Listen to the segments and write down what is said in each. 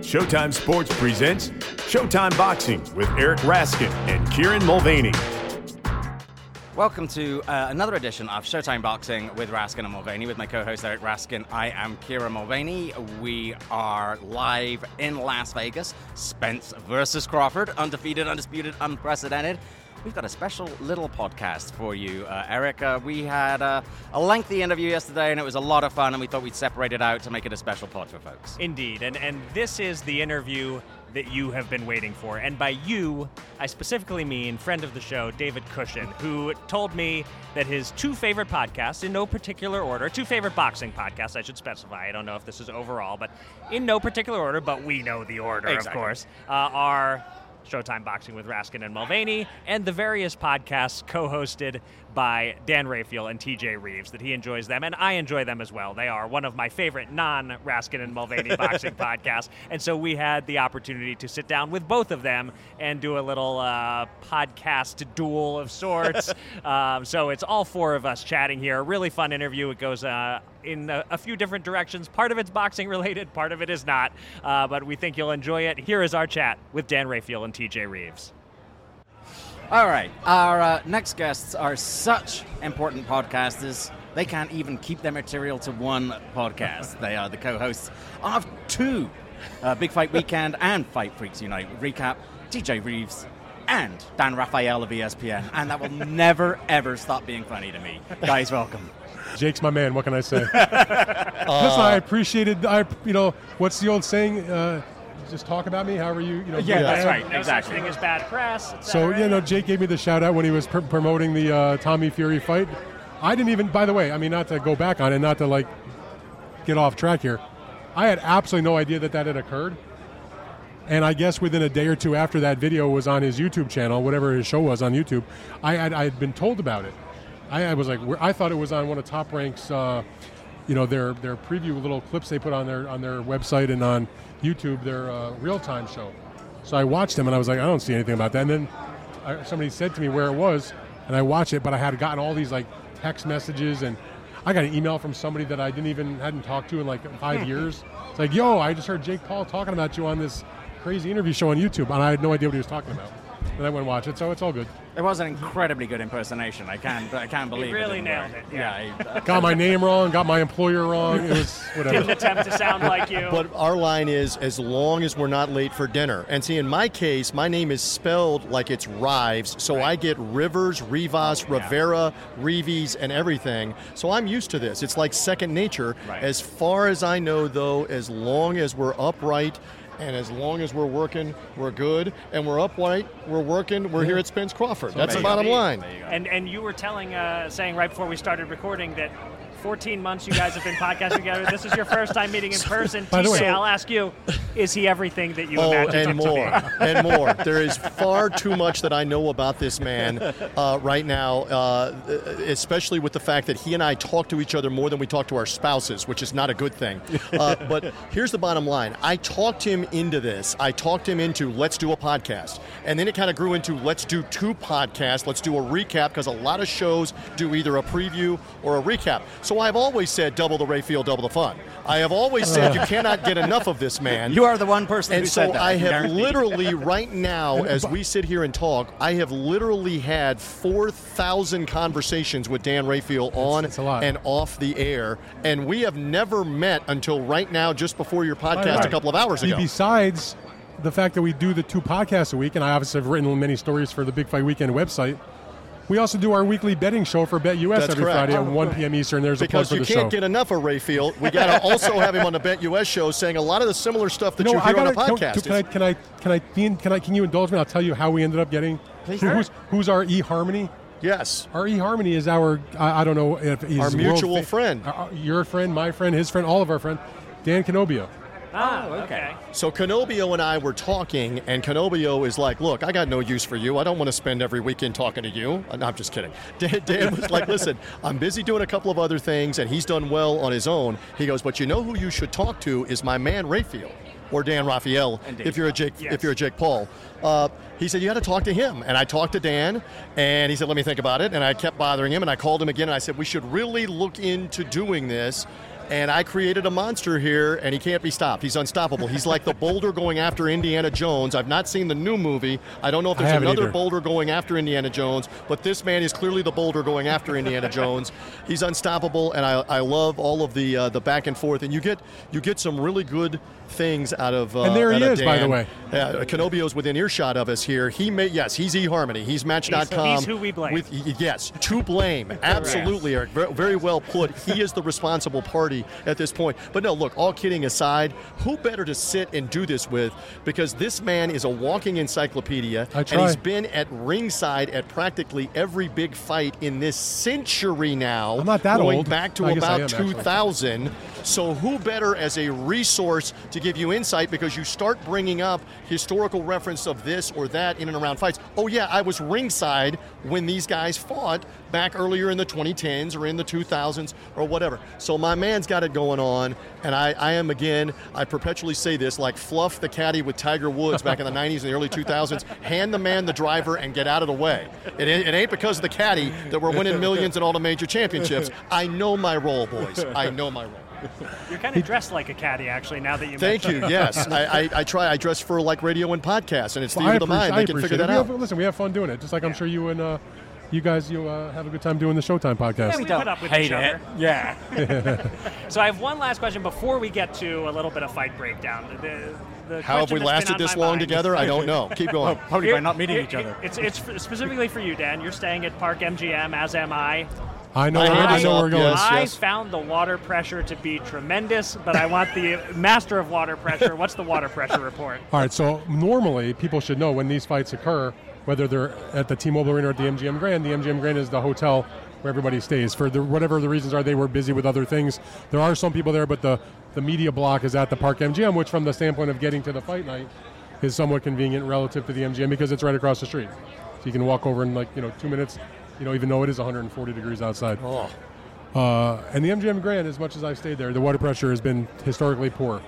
Showtime Sports presents Showtime Boxing with Eric Raskin and Kieran Mulvaney. Welcome to uh, another edition of Showtime Boxing with Raskin and Mulvaney with my co-host Eric Raskin. I am Kieran Mulvaney. We are live in Las Vegas. Spence versus Crawford, undefeated, undisputed, unprecedented. We've got a special little podcast for you, uh, Eric. Uh, we had uh, a lengthy interview yesterday, and it was a lot of fun. And we thought we'd separate it out to make it a special pod for folks. Indeed, and and this is the interview that you have been waiting for. And by you, I specifically mean friend of the show, David Cushion, who told me that his two favorite podcasts, in no particular order, two favorite boxing podcasts, I should specify. I don't know if this is overall, but in no particular order, but we know the order, Exactly. of course, uh, are Showtime Boxing with Raskin and Mulvaney, and the various podcasts co hosted by Dan Rafael and TJ Rives, that he enjoys them, and I enjoy them as well. They are one of my favorite non Raskin and Mulvaney boxing podcasts, and so we had the opportunity to sit down with both of them and do a little uh, podcast duel of sorts. um, so it's all four of us chatting here. A really fun interview. It goes uh, in a, a few different directions. Part of it's boxing related, part of it is not, uh, but we think you'll enjoy it. Here is our chat with Dan Rafael and TJ Rives. All right. Our uh, next guests are such important podcasters, they can't even keep their material to one podcast. they are the co hosts of two uh, Big Fight Weekend and Fight Freaks Unite recap TJ Rives and Dan Rafael of ESPN. And that will never, ever stop being funny to me. Guys, welcome. Jake's my man. What can I say? Listen, I appreciated. I, you know, what's the old saying? Uh, just talk about me, however you, you know. Yeah, that's right. No Exactly. such thing as bad press. So cetera. you know, Jake gave me the shout out when he was pr- promoting the uh, Tommy Fury fight. I didn't even. By the way, I mean not to go back on it, not to like get off track here. I had absolutely no idea that that had occurred. And I guess within a day or two after that video was on his YouTube channel, whatever his show was on YouTube, I had, I had been told about it. I, I was like, I thought it was on one of Top Rank's, uh, you know, their their preview little clips they put on their on their website and on YouTube, their uh, real time show. So I watched them and I was like, I don't see anything about that. And then I, somebody said to me where it was, and I watched it, but I had gotten all these like text messages and I got an email from somebody that I didn't even hadn't talked to in like five years. It's like, yo, I just heard Jake Paul talking about you on this crazy interview show on YouTube, and I had no idea what he was talking about. And I went and watched it, so it's all good. It was an incredibly good impersonation. I can't, I can't believe really it. didn't nailed work. it, Yeah. I- Got my name wrong, got my employer wrong. It was whatever. Didn't whatever. attempt to sound like you. But our line is as long as we're not late for dinner. And see, in my case, my name is spelled like it's Rives, so I get Rivers, Rivas, Oh, yeah. Rivera, Reeves, and everything. So I'm used to this. It's like second nature. Right. As far as I know, though, as long as we're upright. And as long as we're working, we're good. And we're upright, we're working, we're here at Spence Crawford. That's the bottom line. There you go. And and you were telling, uh, saying right before we started recording that 14 months you guys have been podcasting together. This is your first time meeting in person. By the way- I'll ask you: Is he everything that you Oh, imagined and him more, to be? and more. There is far too much that I know about this man uh, right now, uh, especially with the fact that he and I talk to each other more than we talk to our spouses, which is not a good thing. Uh, but here's the bottom line I talked him into this. I talked him into let's do a podcast. And then it kind of grew into let's do two podcasts, let's do a recap, because a lot of shows do either a preview or a recap. So I've always said double the Rafael, double the fun. I have always said you cannot get enough of this man. You are the one person And who so said that. I have literally right now, as we sit here and talk, I have literally had four thousand conversations with Dan Rafael on that's lot. and off the air, and we have never met until right now, just before your podcast Right. a couple of hours ago. Besides the fact that we do the two podcasts a week, and I obviously have written many stories for the Big Fight Weekend website. We also do our weekly betting show for Bet US That's every correct. Friday at Oh, 1 p.m. Eastern. There's a plug Because you can't get enough of Rafael. We got to also have him on the Bet US show, saying a lot of the similar stuff that you hear on a gotta- podcast. Can, I, can I? Can I? Can I? Can I? Can you indulge me? I'll tell you how we ended up getting. Please. who- who's, who's our E Harmony? yes. Our E Harmony is our. I, I don't know if he's Our mutual fa- friend. Uh, your friend, my friend, his friend, all of our friend, Dan Canobio. Ah, Oh, okay. okay. So Canobio and I were talking, and Canobio is like, "Look, I got no use for you. I don't want to spend every weekend talking to you." Uh, No, I'm just kidding. Dan, Dan was like, "Listen, I'm busy doing a couple of other things, and he's done well on his own." He goes, "But you know who you should talk to is my man Raphael." Or Dan Raphael, if you're a Jake, Yes. if you're a Jake Paul, uh, he said you got to talk to him. And I talked to Dan, and he said, "Let me think about it." And I kept bothering him, and I called him again, and I said, "We should really look into doing this." And I created a monster here, and he can't be stopped. He's unstoppable. He's like the boulder going after Indiana Jones. I've not seen the new movie. I don't know if there's another either. boulder going after Indiana Jones, but this man is clearly the boulder going after Indiana Jones. He's unstoppable, and I, I love all of the uh, the back and forth. And you get you get some really good things out of. Uh, And there he out of is, by the way. Yeah, Canobio's within earshot of us here. He may yes, he's eHarmony. He's Match.com. he's who we blame. With, yes, to blame. Absolutely, Eric. Very, very well put. He is the responsible party at this point. But no, look. All kidding aside, who better to sit and do this with? Because this man is a walking encyclopedia, and he's been at ringside at practically every big fight in this century now. I'm not that going old. back to I about am, actually. 2000. So who better as a resource to give you insight because you start bringing up historical reference of this or that in and around fights. Oh yeah, I was ringside when these guys fought back earlier in the 2010s or in the 2000s or whatever. So my man's got it going on, and I, I am again. I perpetually say this like Fluff the caddy with Tiger Woods back in the 90s and the early 2000s. Hand the man the driver and get out of the way. It, ain't- it ain't because of the caddy that we're winning millions and all the major championships. I know my role, boys. I know my role. You're kind of dressed like a caddy, actually. Now that you Thank mention you. Yes, I, I, I try. I dress for like radio and podcasts, and it's Well, theater I of the appreciate, mind. I They can figure it. that We out. have- listen, we have fun doing it, just like I'm sure you and uh, you guys you uh, have a good time doing the Showtime podcast. Yeah, we put up with hate each other. it. Yeah. So I have one last question before we get to a little bit of fight breakdown. The, the How have we lasted this long mind- together? I don't know. Keep going. Probably Here- by not meeting here- each other. It's it's specifically for you, Dan. You're staying at Park MGM, as am I. I know. My where- I know where we're going. yes. I found the water pressure to be tremendous, but I want the master of water pressure. What's the water pressure report? All right. So normally people should know when these fights occur, whether they're at the T-Mobile Arena or at the MGM Grand. The MGM Grand is the hotel where everybody stays. For the, whatever the reasons are, they were busy with other things. There are some people there, but the the media block is at the Park MGM, which from the standpoint of getting to the fight night is somewhat convenient relative to the MGM because it's right across the street. So you can walk over in like you know two minutes. You know, even though it is 140 degrees outside. Oh, Uh, and the MGM Grand, as much as I've stayed there, the water pressure has been historically poor.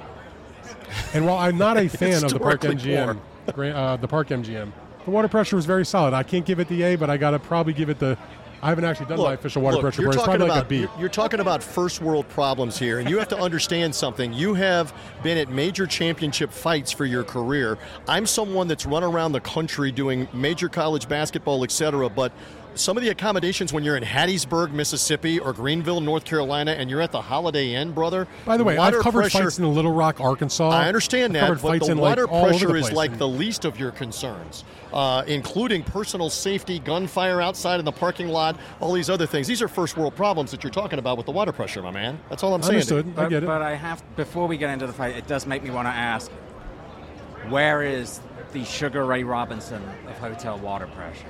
And while I'm not a fan of the Park MGM, Gra- uh, the Park MGM, the water pressure was very solid. I can't give it the A, but I gotta probably give it the. I haven't actually done my official water look, pressure you're report. It's talking probably like a B. you're, you're talking about first world problems here, and you have to understand something. You have been at major championship fights for your career. I'm someone that's run around the country doing major college basketball, etc. But some of the accommodations when you're in Hattiesburg, Mississippi, or Greenville, North Carolina, and you're at the Holiday Inn, brother. By the way, I've covered pressure, fights in Little Rock, Arkansas. I understand I've that, but the in, like, water all pressure the is like And- the least of your concerns, uh, including personal safety, gunfire outside in the parking lot, all these other things. These are first world problems that you're talking about with the water pressure, my man. That's all I'm saying. to you. Understood. I get it. but I have, before we get into the fight, it does make me want to ask, where is the Sugar Ray Robinson of hotel water pressure?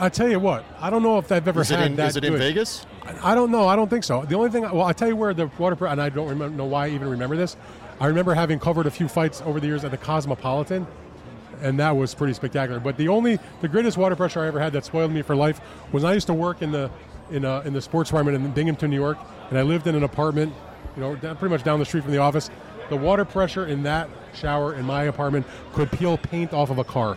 I tell you what, I don't know if I've ever Is it had in, that is it in. Vegas? I don't know. I don't think so. The only thing, well, I tell you where the water, and I don't remember, know why I even remember this. I remember having covered a few fights over the years at the Cosmopolitan, and that was pretty spectacular. But the only, the greatest water pressure I ever had that spoiled me for life was I used to work in the, in, uh in the sports department in Binghamton, New York, and I lived in an apartment, you know, down, pretty much down the street from the office. The water pressure in that shower in my apartment could peel paint off of a car.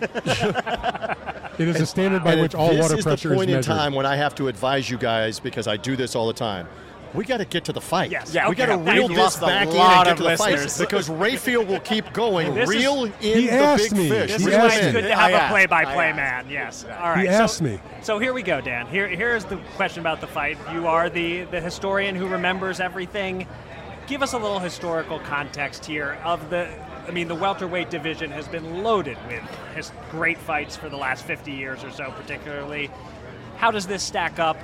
it is a standard by which all this water is pressure the point in time when I have to advise you guys because I do this all the time. We got to get to the fight. Yes. Yeah, we okay. got to reel this back in and get to the fight because Rafael will keep going. This is- Reel in He the asked big me. fish. This He is why asked it's in. good to have a play-by-play man. Yes. All right. He so- asked me. So here we go, Dan. Here, here's the question about the fight. You are the the historian who remembers everything. Give us a little historical context here of the. I mean, the welterweight division has been loaded with his great fights for the last 50 years or so, particularly. How does this stack up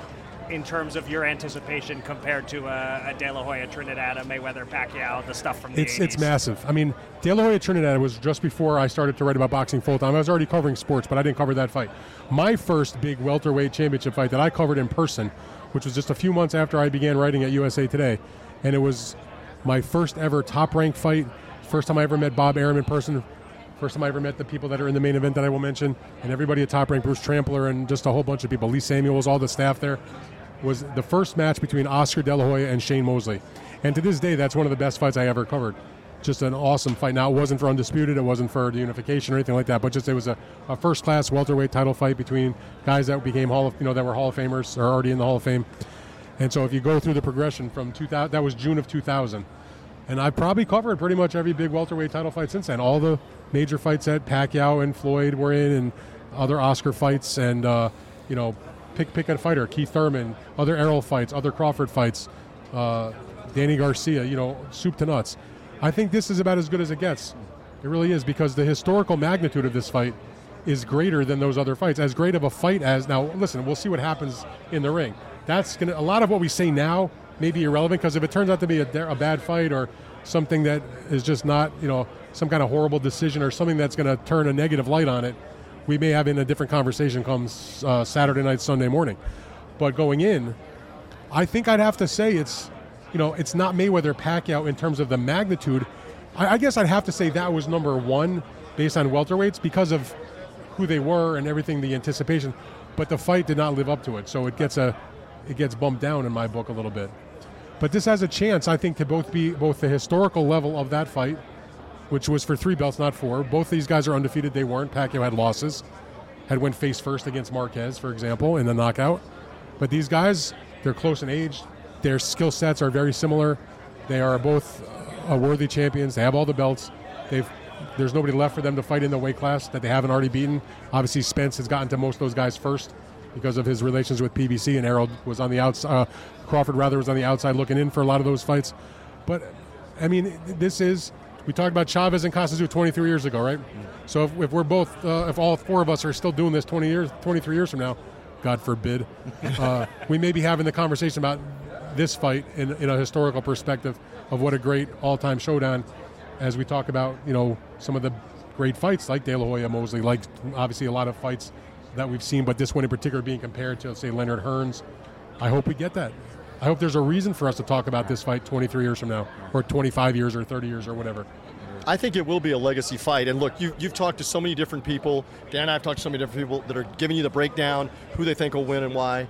in terms of your anticipation compared to a, a De La Hoya, Trinidad, a Mayweather, Pacquiao, the stuff from the It's 80s? it's massive. I mean, De La Hoya Trinidad was just before I started to write about boxing full time. I was already covering sports, but I didn't cover that fight. My first big welterweight championship fight that I covered in person, which was just a few months after I began writing at USA Today, and it was my first ever top ranked fight. First time I ever met Bob Arum in person. First time I ever met the people that are in the main event that I will mention, and everybody at Top Rank, Bruce Trampler, and just a whole bunch of people. Lee Samuels, all the staff there, was the first match between Oscar De La Hoya and Shane Mosley. And to this day, that's one of the best fights I ever covered. Just an awesome fight. Now, it wasn't for Undisputed, it wasn't for the unification or anything like that, but just it was a, a first class welterweight title fight between guys that became Hall of, you know, that were Hall of Famers or already in the Hall of Fame. And so if you go through the progression from 2000, that was June of 2000. And I've probably covered pretty much every big welterweight title fight since then. All the major fights that Pacquiao and Floyd were in, and other Oscar fights, and uh, you know, pick pick a fighter, Keith Thurman, other Errol fights, other Crawford fights, uh, Danny Garcia. You know, soup to nuts. I think this is about as good as it gets. It really is because the historical magnitude of this fight is greater than those other fights. As great of a fight as now. Listen, we'll see what happens in the ring. That's gonna. A lot of what we say now may be irrelevant because if it turns out to be a, a bad fight or something that is just not, you know, some kind of horrible decision or something that's going to turn a negative light on it, we may have in a different conversation comes uh, Saturday night, Sunday morning. But going in, I think I'd have to say it's, you know, it's not Mayweather Pacquiao in terms of the magnitude. I, I guess I'd have to say that was number one based on welterweights because of who they were and everything, the anticipation. But the fight did not live up to it, so it gets a, it gets bumped down in my book a little bit. But this has a chance, I think, to both be both the historical level of that fight, which was for three belts, not four. Both these guys are undefeated. They weren't. Pacquiao had losses, had went face first against Marquez, for example, in the knockout. But these guys, they're close in age. Their skill sets are very similar. They are both uh, worthy champions. They have all the belts. They've there's nobody left for them to fight in the weight class that they haven't already beaten. Obviously, Spence has gotten to most of those guys first because of his relations with PBC, and Errol was on the outside. Uh, Crawford rather was on the outside looking in for a lot of those fights. But I mean, this is we talked about Chavez and Costa 23 years ago, right? So if, if we're both, uh, if all four of us are still doing this 20 years, 23 years from now, God forbid, uh, we may be having the conversation about this fight in, in a historical perspective of what a great all-time showdown. As we talk about, you know, some of the great fights like De La Hoya Mosley, like obviously a lot of fights that we've seen, but this one in particular being compared to, say, Leonard Hearns. I hope we get that. I hope there's a reason for us to talk about this fight 23 years from now, or 25 years, or 30 years, or whatever. I think it will be a legacy fight. And look, you, have talked to so many different people. Dan and I have talked to so many different people that are giving you the breakdown, who they think will win and why.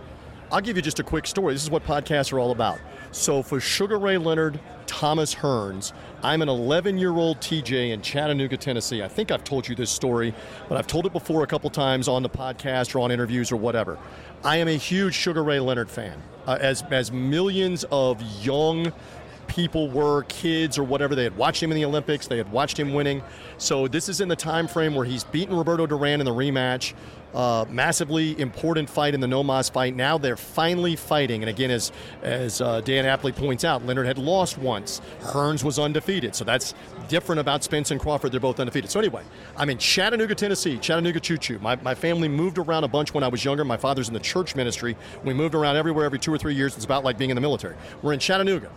I'll give you just a quick story. This is what podcasts are all about. So for Sugar Ray Leonard, Thomas Hearns, I'm an 11 year old TJ in Chattanooga, Tennessee. I think I've told you this story, but I've told it before a couple times on the podcast or on interviews or whatever. I am a huge Sugar Ray Leonard fan, uh, as, as millions of young people were kids or whatever they had watched him in the olympics they had watched him winning so this is in the time frame where he's beaten roberto duran in the rematch uh, massively important fight in the No Mas fight. Now they're finally fighting. And again, as as uh, Dan aptly points out, Leonard had lost once. Hearns was undefeated. So that's different about Spence and Crawford. They're both undefeated. So anyway, I'm in Chattanooga, Tennessee, Chattanooga Choo Choo. My, my family moved around a bunch when I was younger. My father's in the church ministry. We moved around everywhere every two or three years. It's about like being in the military. We're in Chattanooga.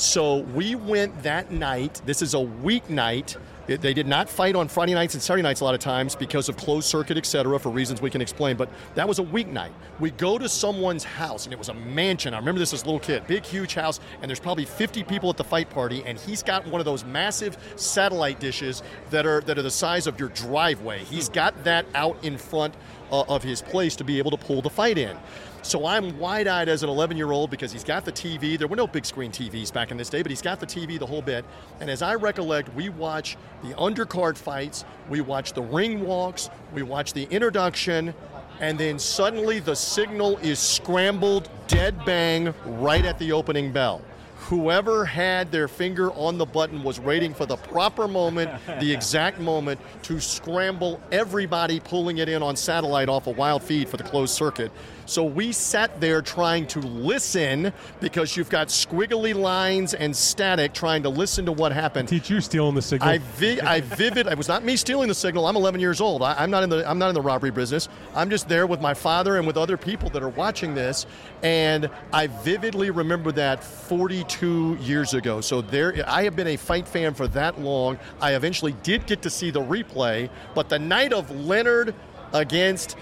So we went that night. This is a weeknight they did not fight on Friday nights and Saturday nights a lot of times because of closed circuit, et cetera, for reasons we can explain. But that was a weeknight. We go to someone's house, and it was a mansion. I remember this as a little kid, big, huge house, and there's probably 50 people at the fight party, and he's got one of those massive satellite dishes that are that are the size of your driveway. He's got that out in front uh, of his place to be able to pull the fight in. So I'm wide eyed as an 11 year old because he's got the TV. There were no big screen TVs back in this day, but he's got the TV the whole bit. And as I recollect, we watch the undercard fights, we watch the ring walks, we watch the introduction, and then suddenly the signal is scrambled dead bang right at the opening bell whoever had their finger on the button was waiting for the proper moment, the exact moment to scramble everybody pulling it in on satellite off a wild feed for the closed circuit. So we sat there trying to listen because you've got squiggly lines and static trying to listen to what happened. Teach you stealing the signal. I, vi- I vivid. It was not me stealing the signal. I'm 11 years old. I, am not in the. I'm not in the robbery business. I'm just there with my father and with other people that are watching this, and I vividly remember that 42 years ago. So there, I have been a fight fan for that long. I eventually did get to see the replay, but the night of Leonard against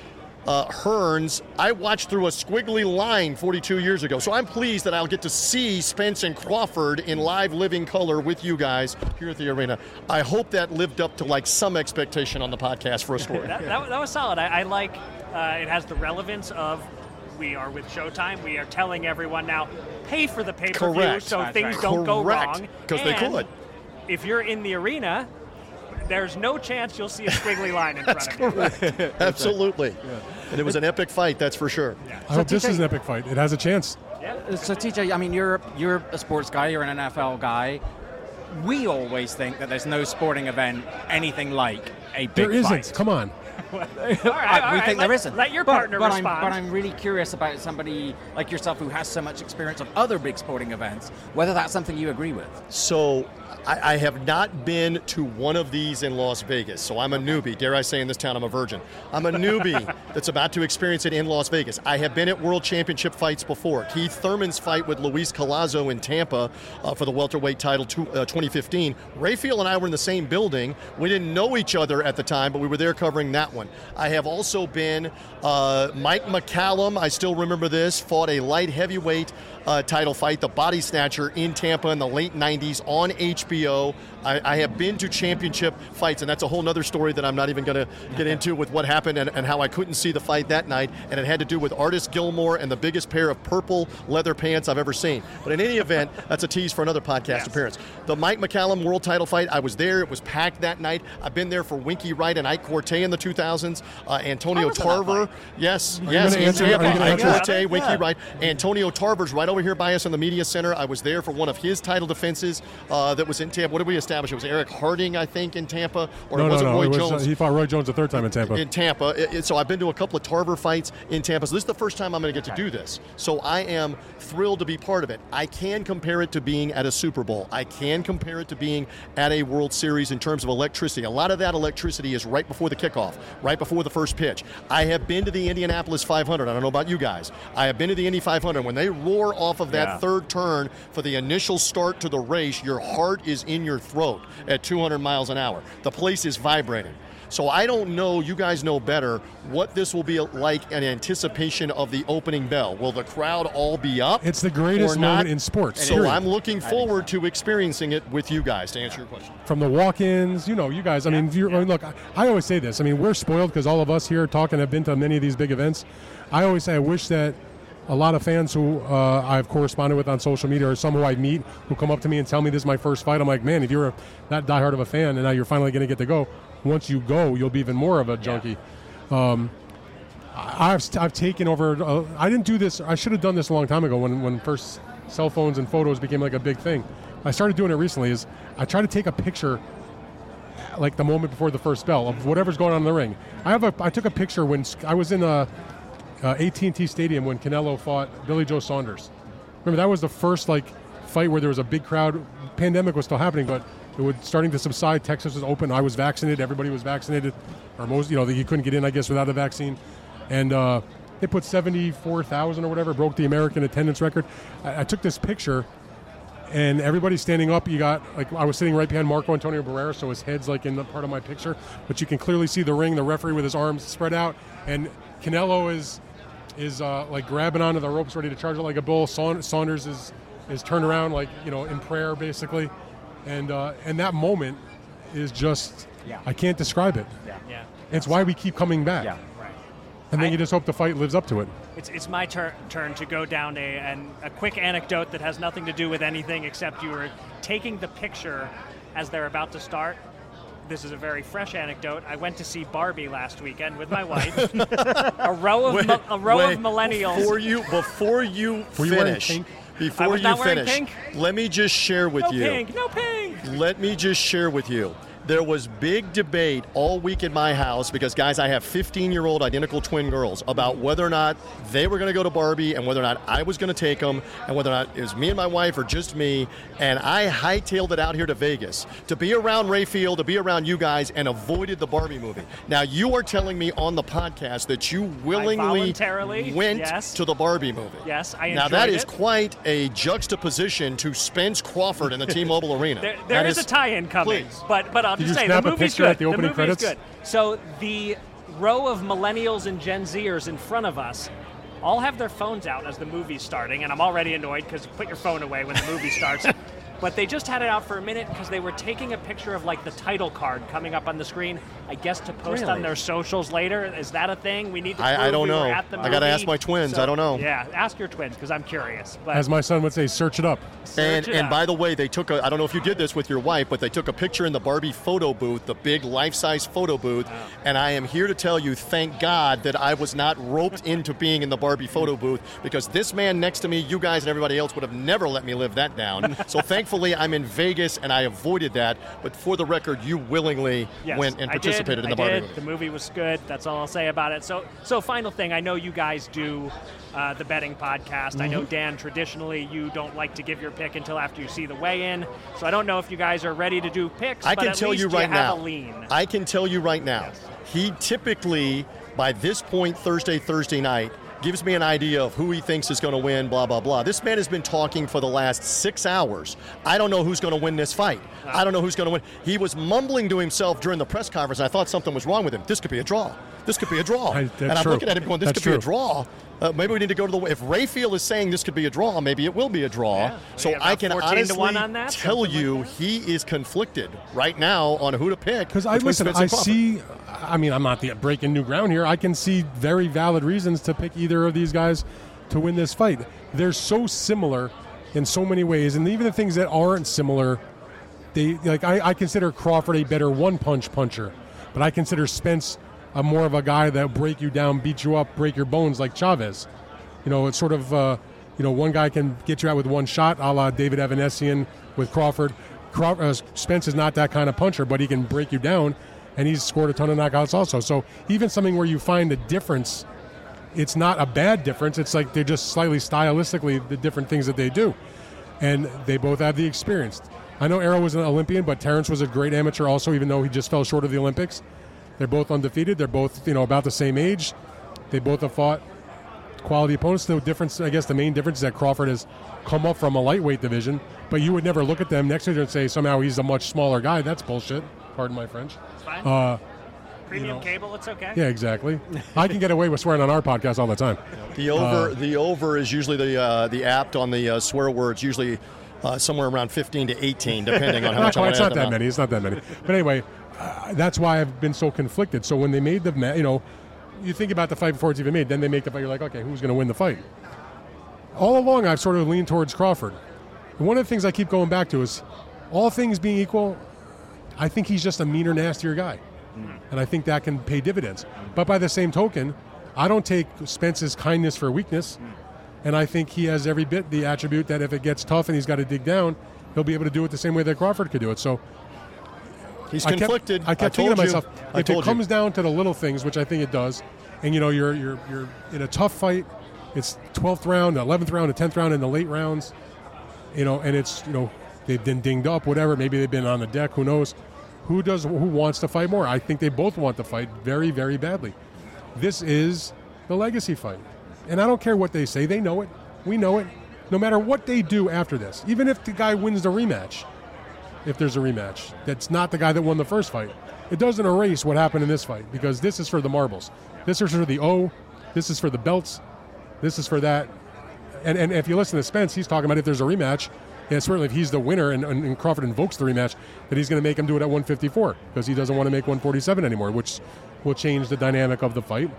uh, Hearns, I watched through a squiggly line 42 years ago. So I'm pleased that I'll get to see Spence and Crawford in live living color with you guys here at the arena. I hope that lived up to like some expectation on the podcast for a story. that, that, that, was solid. I, I like uh, it has the relevance of we are with Showtime. We are telling everyone now pay for the pay per view so That's things right. don't Correct. go wrong. Because they could. If you're in the arena, there's no chance you'll see a squiggly line in front of you. Absolutely. Yeah. And it was an epic fight, that's for sure. Yeah. I hope this is an epic fight. It has a chance. Uh, So TJ, I mean, you're you're a sports guy. You're an NFL guy. We always think that there's no sporting event anything like a big There isn't. fight. Come on. All right, I- all we right, think let, there isn't. Let your But- partner but respond. I'm, but I'm really curious about somebody like yourself who has so much experience of other big sporting events, whether that's something you agree with. So I, I have not been to one of these in Las Vegas. So I'm a newbie. Dare I say in this town I'm a virgin. I'm a newbie that's about to experience it in Las Vegas. I have been at World Championship fights before. Keith Thurman's fight with Luis Collazo in Tampa uh, for the welterweight title to, uh, 2015. Rafael and I were in the same building. We didn't know each other at the time, but we were there covering that one. I have also been uh, Mike McCallum. I still remember this. Fought a light heavyweight uh, title fight, the Body Snatcher, in Tampa in the late 90s on HBO. I, I have been to championship fights, and that's a whole other story that I'm not even going to get into with what happened and, and how I couldn't see the fight that night. And it had to do with Artis Gilmore and the biggest pair of purple leather pants I've ever seen. But in any event, that's a tease for another podcast appearance. The Mike McCallum world title fight, I was there. It was packed that night. I've been there for Winky Wright and Ike Quartey in the 2000s. Uh, Antonio I was at that Tarver. Yes, yes. gonna answer- Tampa, are you gonna Ike Winky Wright. Antonio Tarver's right over here by us in the media center. I was there for one of his title defenses uh, that was in Tampa. What did we establish? It was Eric Harding, I think, in Tampa, or No, it wasn't no. Roy It was, Jones uh, he fought Roy Jones the third time in Tampa. in Tampa. It- it- so I've been to a couple of Tarver fights in Tampa. So this is the first time I'm going to get to do this. So I am thrilled to be part of it. I can compare it to being at a Super Bowl. I can compare it to being at a World Series in terms of electricity. A lot of that electricity is right before the kickoff, right before the first pitch. I have been to the Indianapolis 500. I don't know about you guys. I have been to the Indy 500. When they roar off of that Yeah. third turn for the initial start to the race, your heart is in your throat at 200 miles an hour. The place is vibrating. So I don't know, you guys know better, what this will be like in anticipation of the opening bell. Will the crowd all be up? It's the greatest or not? moment in sports, So period. I'm looking forward to experiencing it with you guys to answer your question. from the walk-ins, you know, you guys. I mean, you're, I mean, look, I, I always say this. I mean, we're spoiled because all of us here talking have been to many of these big events. I always say I wish that a lot of fans who uh, I've corresponded with on social media or some who I meet who come up to me and tell me this is my first fight. I'm like, man, if you're that diehard of a fan and now you're finally going to get to go, once you go, you'll be even more of a junkie. Um, I- I've, I've taken over. Uh, I didn't do this. I should have done this a long time ago when when first cell phones and photos became like a big thing. I started doing it recently. Is I try to take a picture like the moment before the first bell of whatever's going on in the ring. I have a I took a picture when I was in a, uh AT&T Stadium when Canelo fought Billy Joe Saunders. Remember that was the first like fight where there was a big crowd. Pandemic was still happening, but it was starting to subside. Texas was open. I was vaccinated. Everybody was vaccinated, or most you know you couldn't get in I guess without a vaccine, and. Uh, they put 74,000 or whatever, broke the American attendance record. I, I took this picture and everybody's standing up. You got like I was sitting right behind Marco Antonio Barrera, so his head's like in the part of my picture, but you can clearly see the ring, the referee with his arms spread out, and Canelo is is uh, like grabbing onto the ropes, ready to charge it like a bull. Saunders is is turned around like you know in prayer basically, and uh, and that moment is just Yeah. I can't describe it. yeah. It's why we keep coming back, Yeah. Right. and then I- you just hope the fight lives up to it. It's, it's my tur- turn to go down a, an, a quick anecdote that has nothing to do with anything except you were taking the picture as they're about to start. This is a very fresh anecdote. I went to see Barbie last weekend with my wife. a row of mi- a row Wait, of millennials. Before you, before you Were finish, pink? before I was you not wearing finish, pink. let me just share with no you. pink, no pink. Let me just share with you. There was big debate all week in my house because, guys, I have 15 year old identical twin girls about whether or not they were going to go to Barbie and whether or not I was going to take them and whether or not it was me and my wife or just me. And I hightailed it out here to Vegas to be around Rafael, to be around you guys, and avoided the Barbie movie. Now, you are telling me on the podcast that you willingly voluntarily, went yes. to the Barbie movie. Yes, I Now, that enjoyed is quite a juxtaposition to Spence Crawford in the T Mobile Arena. There, there is, a tie-in coming, please. but but I'll Did just you say snap the a movie's picture good. at the opening movie credits? good. So the row of millennials and Gen Zers in front of us all have their phones out as the movie's starting, and I'm already annoyed because put your phone away when the movie starts. but they just had it out for a minute because they were taking a picture of like the title card coming up on the screen. I guess to post on their socials later. Is that a thing? We need to. I- I don't we were know. at the I gotta ask my twins. I don't know. Yeah, ask your twins because I'm curious. But As my son would say, search it up. And, it and out. by the way, they took a, I don't know if you did this with your wife, but they took a picture in the Barbie photo booth, the big life size photo booth. And I am here to tell you, thank God that I was not roped into being in the Barbie photo booth because this man next to me, you guys and everybody else would have never let me live that down. so thankfully, I'm in Vegas and I avoided that. But for the record, you willingly Yes, went and I did, participated in the Barbie movie. The movie was good. That's all I'll say about it. So, so final thing. I know you guys do uh, the betting podcast. I know Mm-hmm. Dan. Traditionally, you don't like to give your pick until after you see the weigh-in. So I don't know if you guys are ready to do picks. I can tell you right have now. A lean. I can tell you right now. Yes. He typically, by this point, Thursday, Thursday night, gives me an idea of who he thinks is going to win, blah, blah, blah. This man has been talking for the last six hours. I don't know who's going to win this fight. I don't know who's going to win. He was mumbling to himself during the press conference, and I thought something was wrong with him. This could be a draw. This could be a draw. I- and I'm true. looking at him going, this That's could be a draw. Uh, maybe we need to go to the. If Rafael is saying this could be a draw, maybe it will be a draw. Yeah. So I can honestly on that, tell something like you that? he is conflicted right now on who to pick. Because I listen, I Crawford. see. I mean, I'm not the breaking new ground here. I can see very valid reasons to pick either of these guys to win this fight. They're so similar in so many ways, and even the things that aren't similar, they like. I, I consider Crawford a better one-punch puncher, but I consider Spence a more of a guy that break you down, beat you up, break your bones like Chavez. You know, it's sort of. Uh, you know, one guy can get you out with one shot, a la David Avanesyan with Crawford. Craw- uh, Spence is not that kind of puncher, but he can break you down, and he's scored a ton of knockouts also. So even something where you find a difference, it's not a bad difference. It's like they're just slightly stylistically the different things that they do, and they both have the experience. I know Errol was an Olympian, but Terence was a great amateur also, even though he just fell short of the Olympics. They're both undefeated. They're both you know about the same age. They both have fought quality opponents. The difference, I guess, the main difference is that Crawford has come up from a lightweight division, but you would never look at them next to each other and say somehow he's a much smaller guy. That's bullshit. Pardon my French. It's fine. Uh, Premium cable. It's okay. yeah, exactly. I can get away with swearing on our podcast all the time. The over, Uh, the over is usually the uh, the apt on the uh, swear words. Usually uh, somewhere around 15 to 18, depending on how much I quite, want it's not that many. It's not that many. But anyway, uh, that's why I've been so conflicted. So when they made the, you know, you think about the fight before it's even made, then they make the fight. You're like, okay, who's going to win the fight? All along, I've sort of leaned towards Crawford. And one of the things I keep going back to is, all things being equal, I think he's just a meaner, nastier guy, and I think that can pay dividends. But by the same token, I don't take Spence's kindness for weakness, and I think he has every bit the attribute that if it gets tough and he's got to dig down, he'll be able to do it the same way that Crawford could do it. So He's I kept- conflicted. I kept, told thinking to myself, I if it comes you. down to the little things, which I think it does, and you know you're you're you're in a tough fight, it's 12th round, 11th round, 10th round in the late rounds, you know, and it's you know they've been dinged up, whatever. Maybe they've been on the deck. Who knows? Who does? Who wants to fight more? I think they both want to fight very, very badly. This is the legacy fight, and I don't care what they say. They know it. We know it. No matter what they do after this, even if the guy wins the rematch, if there's a rematch. That's not the guy that won the first fight. It doesn't erase what happened in this fight because this is for the marbles. This is for the O. This is for the belts. This is for that. And, and if you listen to Spence, he's talking about if there's a rematch, and certainly if he's the winner and, and, and Crawford invokes the rematch, that he's going to make him do it at 154 because he doesn't want to make 147 anymore, which will change the dynamic of the fight.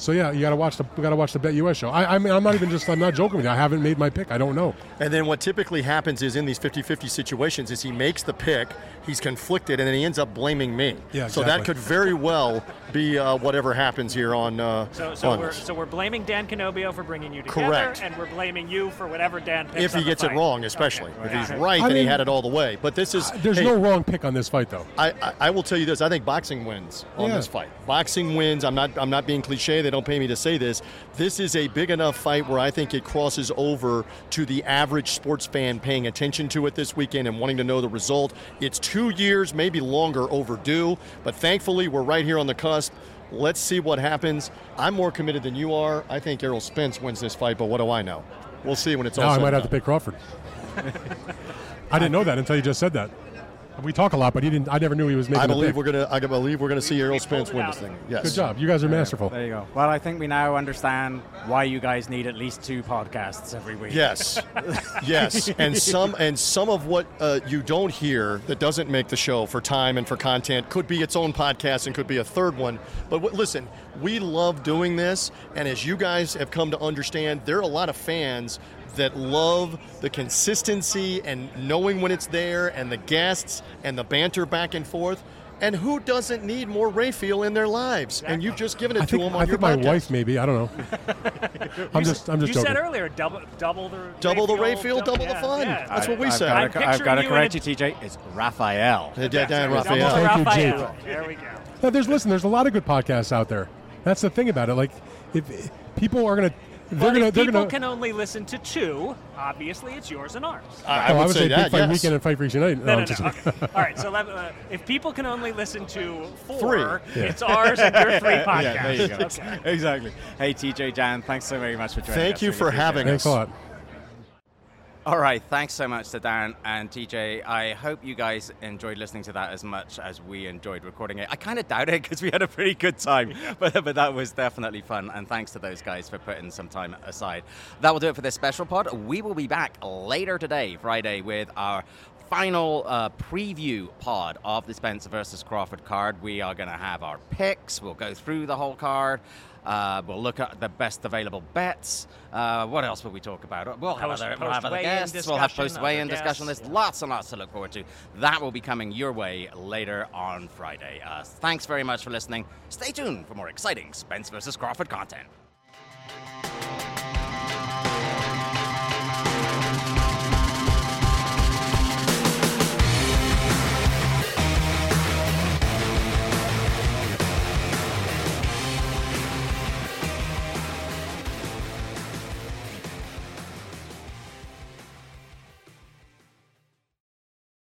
So yeah, you got to watch the you got to watch the Bet US show. I, I mean, I'm not even just I'm not joking with you. I haven't made my pick. I don't know. And then what typically happens is in these 50-50 situations is he makes the pick, he's conflicted, and then he ends up blaming me. Yeah, So that could very well be uh, whatever happens here on. Uh, So, so on we're this. so we're blaming Dan Canobio for bringing you together, Correct. and we're blaming you for whatever Dan picks if he on the gets it wrong, especially Okay. if he's right, I then he had it all the way. But this is There's hey, no wrong pick on this fight though. I, I, I will tell you this. I think boxing wins on Yeah. this fight. Boxing wins. I'm not. I'm not being cliche. They don't pay me to say this. This is a big enough fight where I think it crosses over to the average sports fan paying attention to it this weekend and wanting to know the result. It's two years, maybe longer, overdue. But thankfully, we're right here on the cusp. Let's see what happens. I'm more committed than you are. I think Errol Spence wins this fight, but what do I know? We'll see when it's all Now I might have to pick Crawford. I didn't know that until you just said that. We talk a lot, but he didn't. I never knew he was making. I the believe pick. we're gonna. I believe we're gonna see Errol Spence pulled it win this thing. Yes. Good job. You guys are masterful. There you go. Well, I think we now understand why you guys need at least two podcasts every week. Yes, yes, and some and some of what uh, you don't hear that doesn't make the show for time and for content could be its own podcast and could be a third one. But w- listen, we love doing this, and as you guys have come to understand, there are a lot of fans that love the consistency and knowing when it's there, and the guests and the banter back and forth. And who doesn't need more Raphael in their lives? And you've just given it I to think, them I on your think my podcast. wife maybe. I don't know. I'm just I'm just you joking. said earlier, double, double the Double the Raphael, double the yeah, fun. yeah. That's what we I've say. Gotta, I'm I've picturing got to you in correct a- you, TJ. It's Raphael. Yeah, Dan Double Raphael. the Thank you, Raphael. Jake. There we go. No, there's listen. There's a lot of good podcasts out there. That's the thing about it. Like, if, if people are gonna, they're Well, gonna, if they're people gonna. can only listen to two, obviously it's yours and ours. I, I oh, would I would say say, that. Big Fight yes. Weekend and Fight Freaks Unite. No, no, I'm no. Okay. All right, so let, uh, if people can only listen to four, Three. it's ours and your three podcasts. Yeah, there you go. Okay. Exactly. Hey, TJ, Jan, thanks so very much for joining us. Thank you for having it. Thanks a lot. All right, thanks so much to Dan and TJ. I hope you guys enjoyed listening to that as much as we enjoyed recording it. I kind of doubt it because we had a pretty good time, but, but that was definitely fun. And thanks to those guys for putting some time aside. That will do it for this special pod. We will be back later today, Friday, with our final uh, preview pod of the Spencer versus Crawford card. We are going to have our picks. We'll go through the whole card. Uh, we'll look at the best available bets. Uh, what else will we talk about? We'll have Post- other, we'll have other guests. We'll have post weigh in discussion. There's yeah. lots and lots to look forward to. That will be coming your way later on Friday. Uh, thanks very much for listening. Stay tuned for more exciting Spence versus Crawford content.